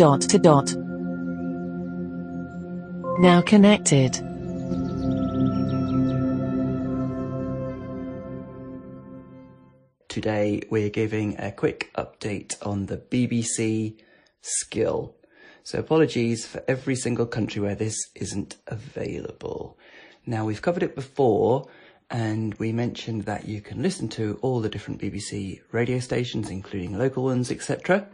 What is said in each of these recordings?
dot to dot. Now connected. Today we're giving a quick update on the BBC skill. So apologies for every single country where this isn't available. Now we've covered it before and we mentioned that you can listen to all the different BBC radio stations, including local ones, etc.,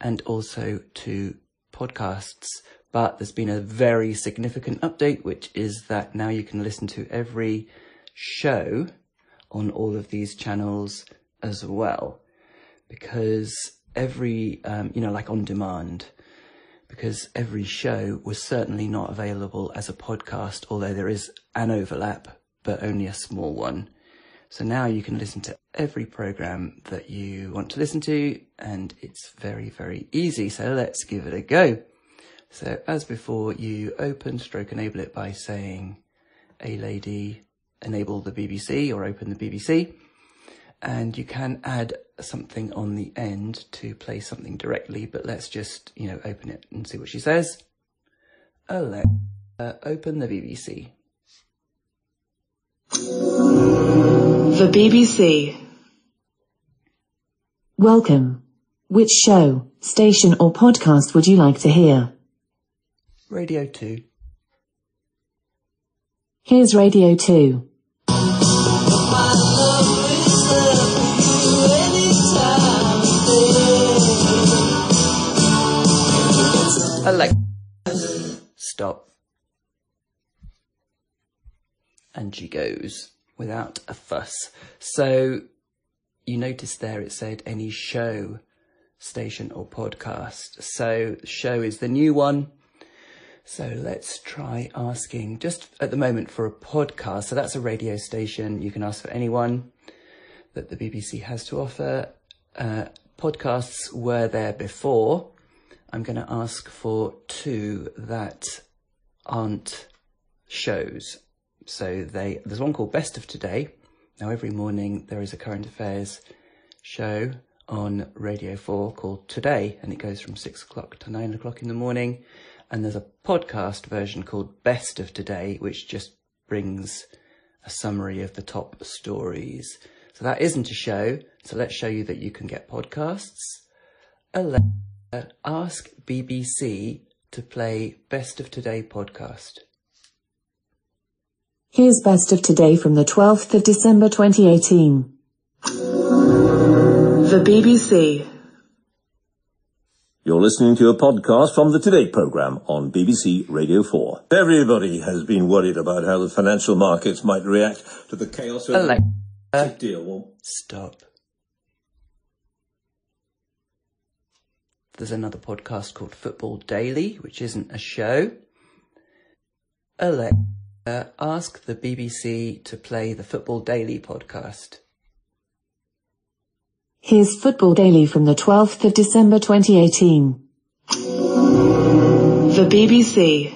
and also to podcasts. But there's been a very significant update, which is that now you can listen to every show on all of these channels as well, because every, um, you know, like on demand, because every show was certainly not available as a podcast, although there is an overlap but only a small one. So now you can listen to every program that you want to listen to and it's very, very easy. So let's give it a go. So as before, you open stroke enable it by saying, a lady enable the BBC or open the BBC. And you can add something on the end to play something directly, but let's just, you know, open it and see what she says. Alexa, open the BBC. The BBC. Welcome. Which show, station or podcast would you like to hear? Radio 2. Here's Radio 2. Alexa, stop. And she goes without a fuss. So you notice there it said any show, station or podcast. So show is the new one. So let's try asking just at the moment for a podcast. So that's a radio station. You can ask for anyone that the BBC has to offer. Uh, podcasts were there before. I'm going to ask for two that aren't shows. So they, there's one called Best of Today. Now every morning there is a current affairs show on Radio 4 called Today and it goes from six o'clock to nine o'clock in the morning. And there's a podcast version called Best of Today, which just brings a summary of the top stories. So that isn't a show. So let's show you that you can get podcasts. Alexa, ask BBC to play Best of Today podcast. Here's Best of Today from the 12th of December 2018. The BBC. You're listening to a podcast from the Today programme on BBC Radio 4. Everybody has been worried about how the financial markets might react to the chaos of Alexa, the deal. Stop. There's another podcast called Football Daily, which isn't a show. Alexa, Uh, ask the BBC to play the Football Daily podcast. Here's Football Daily from the 12th of December 2018. The BBC.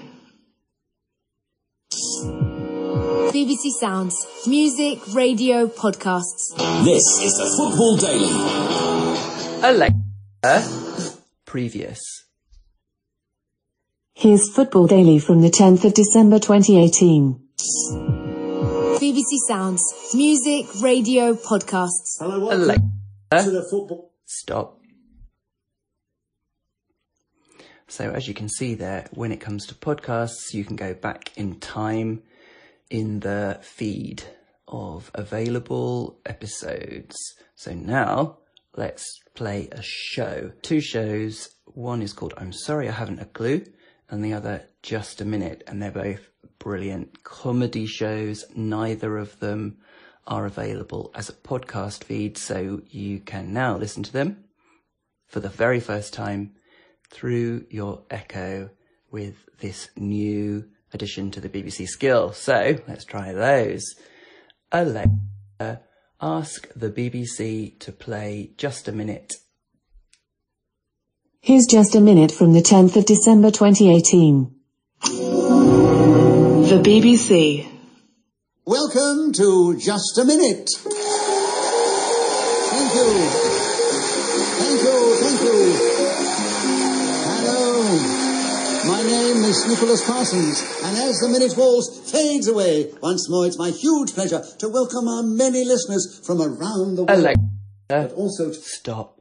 BBC Sounds. Music, radio, podcasts. This is the Football Daily. Alexa, previous. Here's Football Daily from the 10th of December 2018. BBC Sounds. Music, radio, podcasts. Hello, welcome Alexa, to the football. stop. So as you can see there, when it comes to podcasts, you can go back in time in the feed of available episodes. So now let's play a show. Two shows. One is called I'm Sorry I Haven't a Clue and the other Just a Minute. And they're both brilliant comedy shows. Neither of them are available as a podcast feed. So you can now listen to them for the very first time through your Echo with this new addition to the BBC skill. So let's try those. Alexa, ask the BBC to play Just a Minute. Here's just a minute from the 10th of December 2018. The BBC. Welcome to Just a Minute. Thank you. Thank you, thank you. Hello, My name is Nicholas Parsons. And as the minute waltz fades away, once more it's my huge pleasure to welcome our many listeners from around the world. Alexa, but also stop.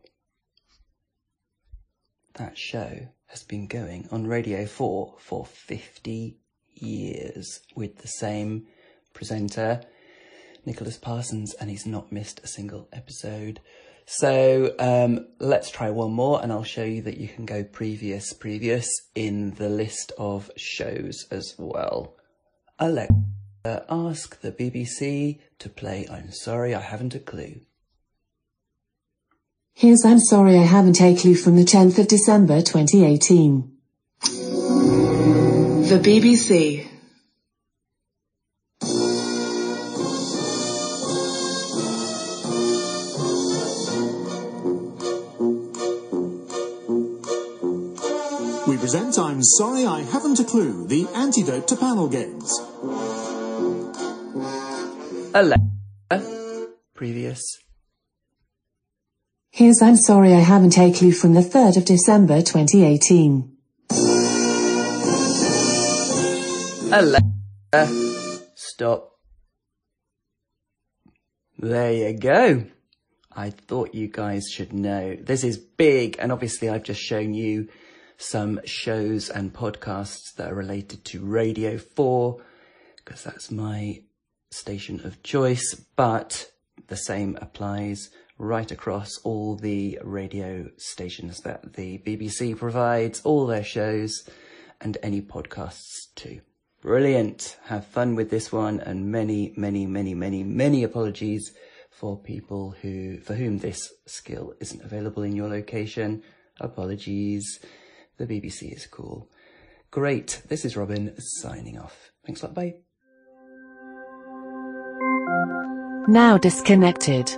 That show has been going on Radio 4 for 50 years with the same presenter, Nicholas Parsons, and he's not missed a single episode. So um, let's try one more, and I'll show you that you can go previous, previous in the list of shows as well. Alexa, ask the BBC to play I'm Sorry I Haven't a Clue. Here's I'm Sorry I Haven't a Clue from the 10th of December 2018. The BBC. We present I'm Sorry I Haven't a Clue, the antidote to panel games. Alexa, previous. Here's I'm Sorry I Haven't a Clue from the 3rd of December 2018. Alexa, stop. There you go. I thought you guys should know. This is big, and obviously I've just shown you some shows and podcasts that are related to Radio 4, because that's my station of choice, but the same applies right across all the radio stations that the BBC provides, all their shows, and any podcasts too. Brilliant. Have fun with this one and many, many, many, many, many apologies for people who, for whom this skill isn't available in your location. Apologies. The BBC is cool. Great. This is Robin signing off. Thanks a lot. Bye. Now disconnected.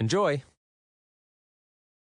Enjoy!